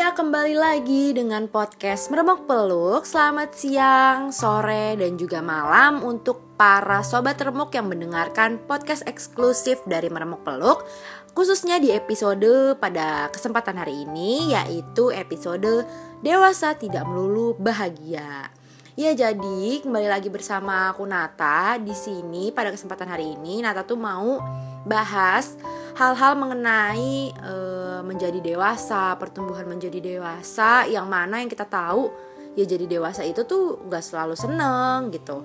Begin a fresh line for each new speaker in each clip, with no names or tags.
Ya kembali lagi dengan podcast Meremok Peluk. Selamat siang, sore, dan juga malam Untuk para sobat remuk yang mendengarkan podcast eksklusif dari Meremok Peluk Khususnya di episode pada kesempatan hari ini Yaitu episode Dewasa Tidak Melulu Bahagia. Ya jadi kembali lagi bersama aku Nata di sini pada kesempatan hari ini. Nata tuh mau bahas hal-hal mengenai e, menjadi dewasa, pertumbuhan menjadi dewasa yang mana yang kita tahu ya jadi dewasa itu tuh nggak selalu seneng gitu.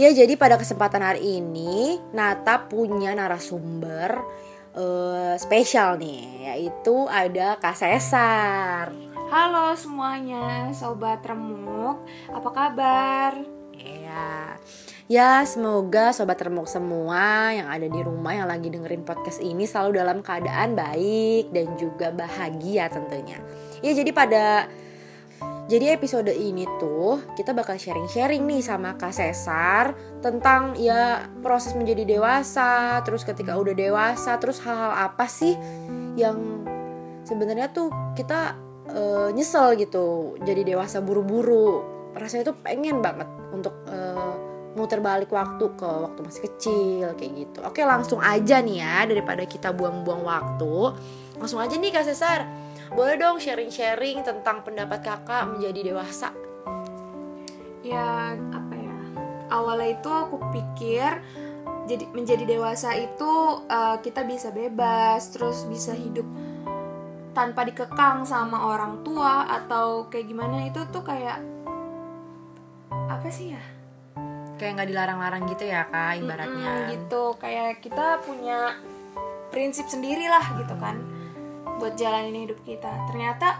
Ya jadi pada kesempatan hari ini Nata punya narasumber e, spesial nih yaitu ada Kak Cesar.
Halo semuanya, sobat remuk, apa kabar?
Ya, Ya, semoga sobat remuk semua yang ada di rumah yang lagi dengerin podcast ini selalu dalam keadaan baik dan juga bahagia tentunya. Ya, jadi pada jadi episode ini tuh kita bakal sharing-sharing nih sama Kak Cesar tentang ya proses menjadi dewasa, terus ketika udah dewasa, terus hal-hal apa sih yang sebenarnya tuh kita uh, nyesel gitu jadi dewasa buru-buru. Rasanya tuh pengen banget untuk uh, muter balik waktu ke waktu masih kecil kayak gitu. Oke, langsung aja nih ya daripada kita buang-buang waktu. Langsung aja nih Kak Cesar. Boleh dong sharing-sharing tentang pendapat Kakak menjadi dewasa?
Ya, apa ya? Awalnya itu aku pikir jadi menjadi dewasa itu uh, kita bisa bebas, terus bisa hidup tanpa dikekang sama orang tua atau kayak gimana itu tuh kayak apa sih ya?
Kayak nggak dilarang-larang gitu ya kak ibaratnya.
mm -hmm, gitu. Kayak kita punya prinsip sendiri lah gitu kan buat jalanin hidup kita. Ternyata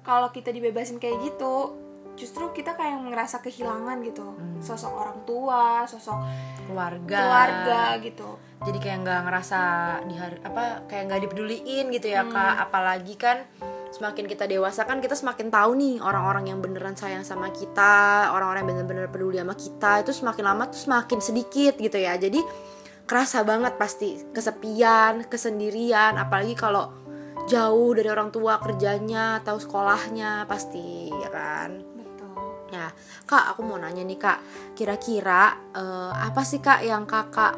kalau kita dibebasin kayak gitu justru kita kayak ngerasa kehilangan gitu. Hmm. sosok orang tua sosok
keluarga.
keluarga gitu.
Jadi kayak nggak ngerasa di hari apa kayak nggak dipeduliin gitu ya hmm. kak. Apalagi kan semakin kita dewasa kan kita semakin tahu nih orang-orang yang beneran sayang sama kita orang-orang yang bener-bener peduli sama kita itu semakin lama tuh semakin sedikit gitu ya. Jadi kerasa banget pasti kesepian kesendirian apalagi kalau jauh dari orang tua kerjanya atau sekolahnya pasti ya kan? Ya, kak, aku mau nanya nih kak, kira-kira uh, apa sih kak yang kakak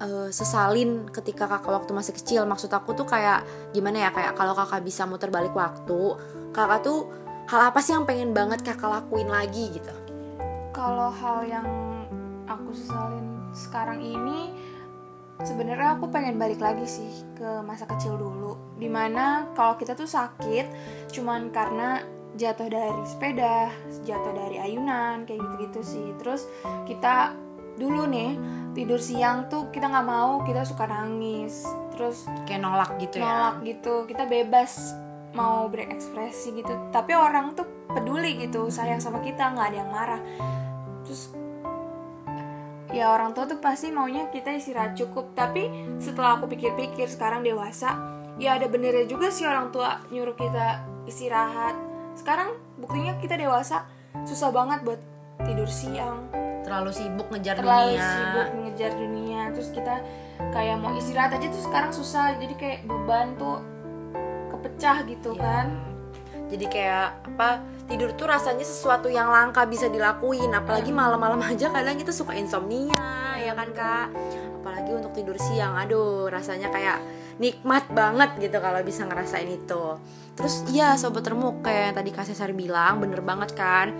uh, sesalin ketika kakak waktu masih kecil. Maksud aku tuh kayak gimana ya kayak kalau kakak bisa muter balik waktu kakak tuh hal apa sih yang pengen banget kakak lakuin lagi gitu?
Kalau hal yang aku sesalin sekarang ini sebenarnya aku pengen balik lagi sih ke masa kecil dulu. Di mana kalau kita tuh sakit cuman karena jatuh dari sepeda jatuh dari ayunan kayak gitu-gitu sih. Terus kita dulu nih tidur siang tuh kita nggak mau kita suka nangis. Terus
kayak nolak gitu
ya? nolak gitu. Kita bebas mau berekspresi gitu. Tapi orang tuh peduli gitu sayang sama kita nggak ada yang marah. Terus ya orang tua tuh pasti maunya kita istirahat cukup. Tapi setelah aku pikir-pikir sekarang dewasa ya ada benernya juga sih orang tua nyuruh kita istirahat. Sekarang buktinya kita dewasa susah banget buat tidur siang
terlalu sibuk ngejar
terlalu
dunia.
sibuk ngejar dunia. Terus kita kayak mau istirahat aja tuh sekarang susah. Jadi kayak beban tuh kepecah gitu yeah. kan.
Jadi kayak apa tidur tuh rasanya sesuatu yang langka bisa dilakuin. Apalagi malam-malam aja kadang kita suka insomnia ya kan kak? Apalagi untuk tidur siang. Aduh rasanya kayak nikmat banget gitu kalau bisa ngerasain itu. Terus iya sobat remuk kayak yang tadi kak Cesar bilang bener banget kan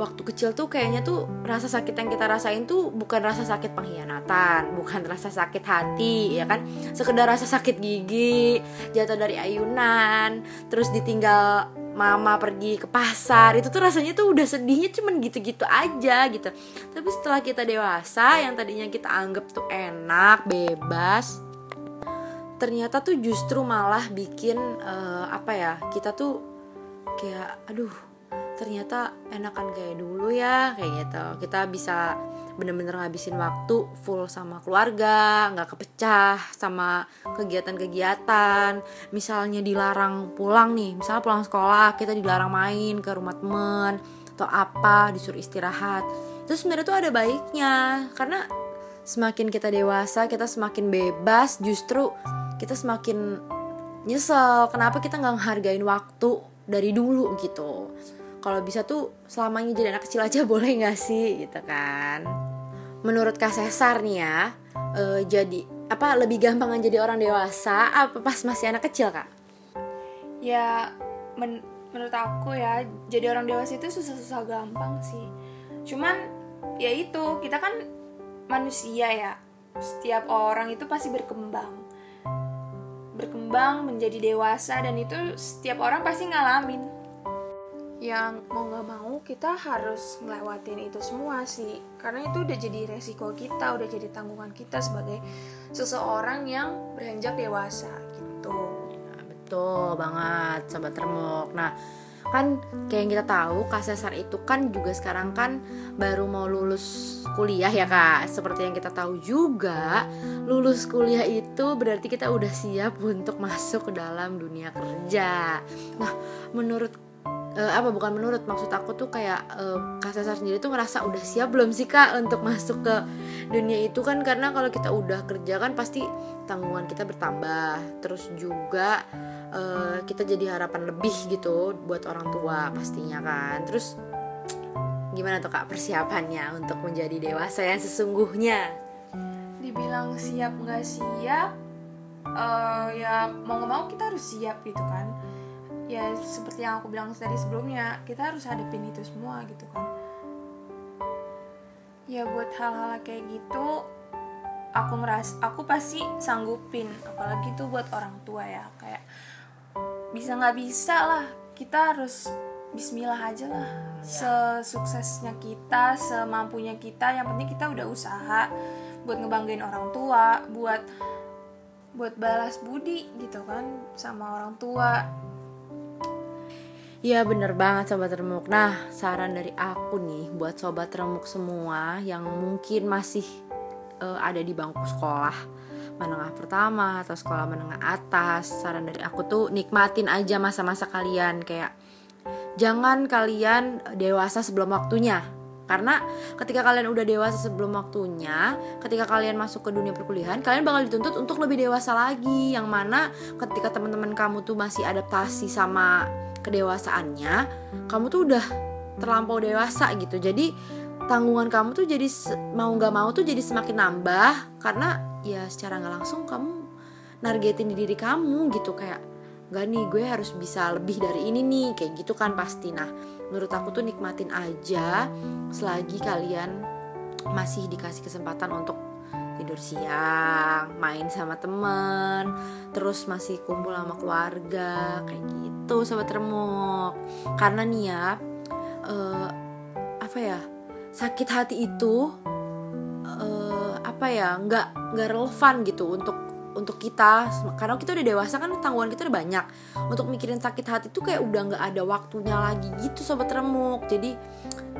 waktu kecil tuh kayaknya tuh rasa sakit yang kita rasain tuh bukan rasa sakit pengkhianatan, bukan rasa sakit hati, ya kan? Sekedar rasa sakit gigi, jatuh dari ayunan, terus ditinggal mama pergi ke pasar itu tuh rasanya tuh udah sedihnya cuman gitu-gitu aja gitu tapi setelah kita dewasa yang tadinya kita anggap tuh enak bebas ternyata tuh justru malah bikin uh, apa ya kita tuh kayak aduh ternyata enakan kayak dulu ya kayak gitu. Kita bisa bener-bener ngabisin waktu full sama keluarga nggak kepecah sama kegiatan-kegiatan. Misalnya dilarang pulang nih misalnya pulang sekolah kita dilarang main ke rumah temen atau apa disuruh istirahat. Itu sebenarnya tuh ada baiknya karena semakin kita dewasa kita semakin bebas justru kita semakin nyesel kenapa kita nggak ngehargain waktu dari dulu gitu kalau bisa tuh selamanya jadi anak kecil aja boleh nggak sih? Gitu kan. Menurut kak Cesar nih ya uh, jadi apa lebih gampang jadi orang dewasa apa pas masih anak kecil kak?
Ya men menurut aku ya jadi orang dewasa itu susah-susah gampang sih. Cuman ya itu kita kan manusia ya. Setiap orang itu pasti berkembang. Berkembang menjadi dewasa dan itu setiap orang pasti ngalamin yang mau nggak mau kita harus ngelewatin itu semua sih. Karena itu udah jadi resiko kita udah jadi tanggungan kita sebagai seseorang yang beranjak dewasa gitu.
Nah, betul banget sobat remuk. Nah kan kayak yang kita tahu Kak Cesar itu kan juga sekarang kan baru mau lulus kuliah ya Kak. Seperti yang kita tahu juga lulus kuliah itu berarti kita udah siap untuk masuk ke dalam dunia kerja. Nah menurut uh, apa bukan menurut maksud aku tuh kayak uh, Kak Cesar sendiri tuh ngerasa udah siap belum sih Kak untuk masuk ke dunia itu kan? Karena kalau kita udah kerja kan pasti tanggungan kita bertambah. Terus juga uh, kita jadi harapan lebih gitu buat orang tua pastinya kan. Terus gimana tuh Kak persiapannya untuk menjadi dewasa yang sesungguhnya?
Dibilang siap nggak siap uh, ya mau nggak mau kita harus siap gitu kan ya seperti yang aku bilang tadi sebelumnya kita harus hadapin itu semua gitu kan. Ya buat hal-hal kayak gitu aku merasa aku pasti sanggupin. Apalagi tuh buat orang tua ya kayak bisa nggak bisa lah kita harus Bismillah aja lah. Ya. sesuksesnya kita semampunya kita yang penting kita udah usaha buat ngebanggain orang tua buat buat balas budi gitu kan sama orang tua
Iya bener banget sobat remuk. Nah saran dari aku nih buat sobat remuk semua Yang mungkin masih uh, ada di bangku sekolah Menengah pertama atau sekolah menengah atas Saran dari aku tuh nikmatin aja masa-masa kalian. Kayak jangan kalian dewasa sebelum waktunya. Karena ketika kalian udah dewasa sebelum waktunya, ketika kalian masuk ke dunia perkuliahan, kalian bakal dituntut untuk lebih dewasa lagi. Yang mana ketika teman-teman kamu tuh masih adaptasi sama kedewasaannya kamu tuh udah terlampau dewasa gitu. Jadi tanggungan kamu tuh jadi mau nggak mau tuh jadi semakin nambah karena ya secara nggak langsung kamu nargetin di diri kamu gitu. Kayak gak nih gue harus bisa lebih dari ini nih kayak gitu kan pasti. Nah menurut aku tuh nikmatin aja selagi kalian masih dikasih kesempatan untuk tidur siang, main sama temen, terus masih kumpul sama keluarga, kayak gitu sobat remuk. Karena nih ya, uh, apa ya, sakit hati itu uh, apa ya, nggak nggak relevan gitu untuk untuk kita. Karena kita udah dewasa kan tanggungan kita udah banyak. Untuk mikirin sakit hati tuh kayak udah nggak ada waktunya lagi gitu sobat remuk. Jadi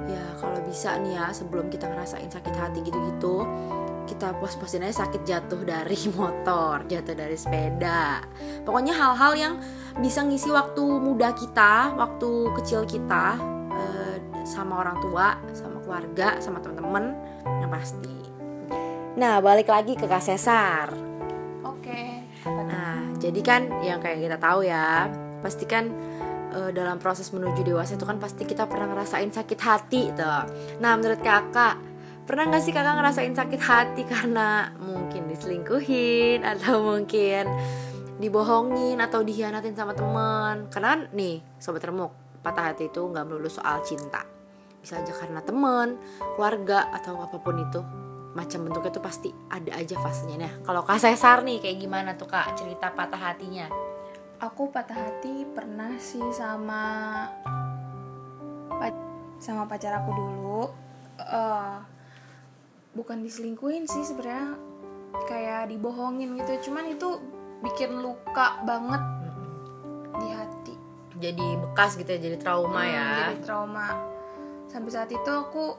ya kalau bisa nih ya sebelum kita ngerasain sakit hati gitu-gitu kita puas-puasin aja sakit jatuh dari motor, jatuh dari sepeda. Pokoknya hal-hal yang bisa ngisi waktu muda kita, waktu kecil kita uh, sama orang tua, sama keluarga, sama teman-teman yang pasti. Nah, balik lagi ke Kak Cesar.
Oke.
Nah, jadi kan yang kayak kita tahu ya, pasti kan uh, dalam proses menuju dewasa itu kan pasti kita pernah ngerasain sakit hati tuh. Nah, menurut Kakak Pernah gak sih kakak ngerasain sakit hati karena mungkin diselingkuhin atau mungkin dibohongin atau dihianatin sama temen Karena kan nih sobat remuk patah hati itu nggak melulu soal cinta. Bisa aja karena temen, keluarga atau apa pun itu. Macam bentuknya tuh pasti ada aja fasenya. Nah kalau kak Cesar nih kayak gimana tuh kak cerita patah hatinya?
Aku patah hati pernah sih sama sama pacar aku dulu. Uh, bukan diselingkuhin sih sebenarnya kayak dibohongin gitu. Cuman itu bikin luka banget di hati.
Jadi bekas gitu ya jadi trauma hmm, ya.
jadi trauma. Sampai saat itu aku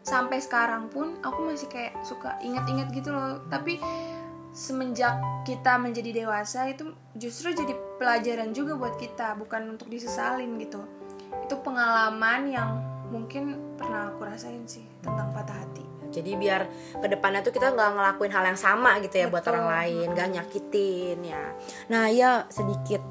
sampai sekarang pun aku masih kayak suka inget-inget gitu loh. Tapi semenjak kita menjadi dewasa itu justru jadi pelajaran juga buat kita bukan untuk disesalin gitu. Itu pengalaman yang mungkin pernah aku rasain sih tentang patah hati
jadi biar ke depannya tuh kita nggak ngelakuin hal yang sama gitu ya buat
Betul.
orang lain nggak nyakitin ya. Nah ya sedikit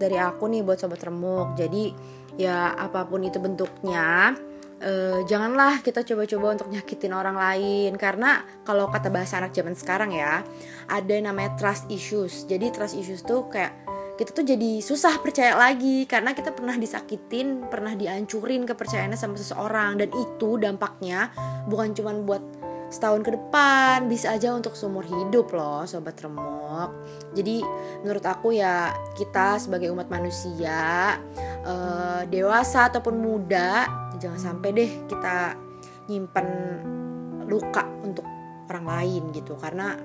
dari aku nih buat sobat remuk. Jadi ya apa pun itu bentuknya eh, janganlah kita coba-coba untuk nyakitin orang lain. Karena kalau kata bahasa anak zaman sekarang ya ada yang namanya trust issues. Jadi trust issues tuh kayak kita tuh jadi susah percaya lagi karena kita pernah disakitin, pernah dihancurin kepercayaannya sama seseorang dan itu dampaknya bukan cuman buat setahun ke depan, bisa aja untuk seumur hidup loh sobat remuk. Jadi menurut aku ya kita sebagai umat manusia eh, dewasa ataupun muda jangan sampai deh kita nyimpen luka untuk orang lain gitu karena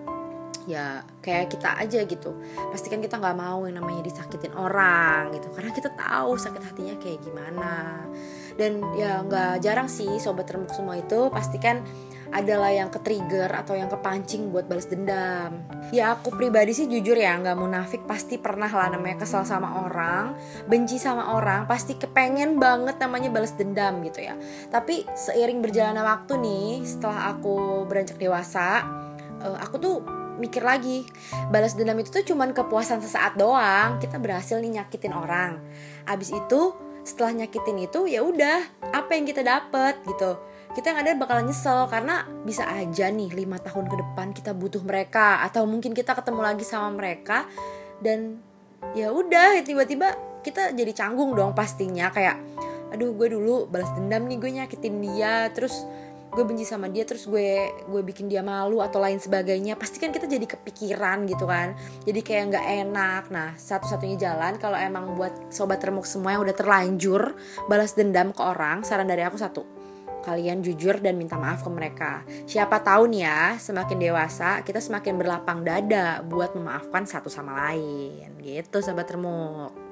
ya kayak kita aja gitu. Pastikan kita nggak mau yang namanya disakitin orang gitu. Karena kita tahu sakit hatinya kayak gimana. Dan ya nggak jarang sih sobat remuk semua itu pastikan adalah yang ke trigger atau yang kepancing buat balas dendam. Ya aku pribadi sih jujur ya nggak munafik. Pasti pernah lah namanya kesal sama orang benci sama orang pasti kepengen banget namanya balas dendam gitu ya. Tapi seiring berjalannya waktu nih setelah aku beranjak dewasa eh, aku tuh mikir lagi. Balas dendam itu tuh cuman kepuasan sesaat doang. Kita berhasil nih nyakitin orang. Abis itu setelah nyakitin itu ya udah apa yang kita dapet gitu. Kita yang ada bakalan nyesel karena bisa aja nih lima tahun ke depan kita butuh mereka atau mungkin kita ketemu lagi sama mereka dan ya udah tiba-tiba kita jadi canggung dong pastinya. Kayak aduh gue dulu balas dendam nih gue nyakitin dia. Terus gue benci sama dia terus gue gue bikin dia malu atau lain sebagainya pasti kan kita jadi kepikiran gitu kan. Jadi kayak nggak enak. Nah satu-satunya jalan kalau emang buat sobat remuk semua yang udah terlanjur balas dendam ke orang saran dari aku satu. Kalian jujur dan minta maaf ke mereka. Siapa tahu nih ya semakin dewasa kita semakin berlapang dada buat memaafkan satu sama lain. Gitu sobat remuk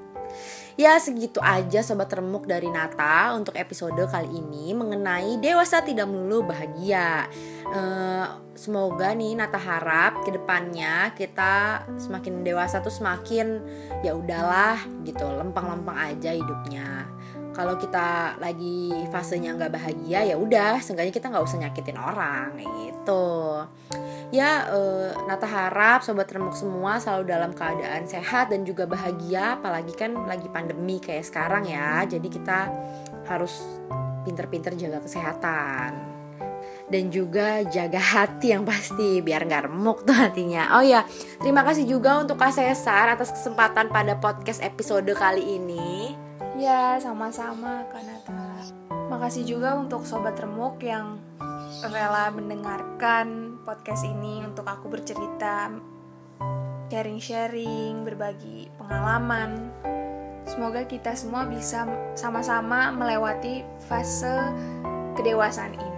Ya segitu aja sobat remuk dari Nata untuk episode kali ini mengenai dewasa tidak melulu bahagia. Eh, semoga nih Nata harap ke depannya kita semakin dewasa tuh semakin ya udahlah gitu lempeng-lempeng aja hidupnya. Kalau kita lagi fasenya nggak bahagia ya udah, seenggaknya kita nggak usah nyakitin orang gitu ya eh, Nata harap sobat remuk semua selalu dalam keadaan sehat dan juga bahagia apalagi kan lagi pandemi kayak sekarang ya. Jadi kita harus pinter-pinter jaga kesehatan. Dan juga jaga hati yang pasti biar nggak remuk tuh hatinya. Oh ya terima kasih juga untuk Kak Cesar atas kesempatan pada podcast episode kali ini.
Ya, sama-sama Kak Nata. Makasih juga untuk Sobat Remuk yang rela mendengarkan podcast ini untuk aku bercerita, sharing-sharing, berbagi pengalaman. Semoga kita semua bisa sama-sama melewati fase kedewasaan ini.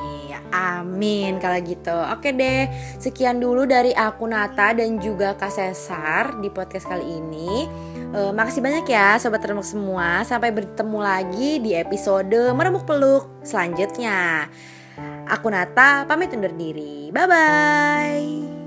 Iya, amin kalau gitu. Oke deh, sekian dulu dari aku Nata dan juga Kak Cesar di podcast kali ini. Eh, makasih banyak ya sobat remuk semua. Sampai bertemu lagi di episode meremuk peluk selanjutnya. Aku Nata pamit undur diri. Bye bye.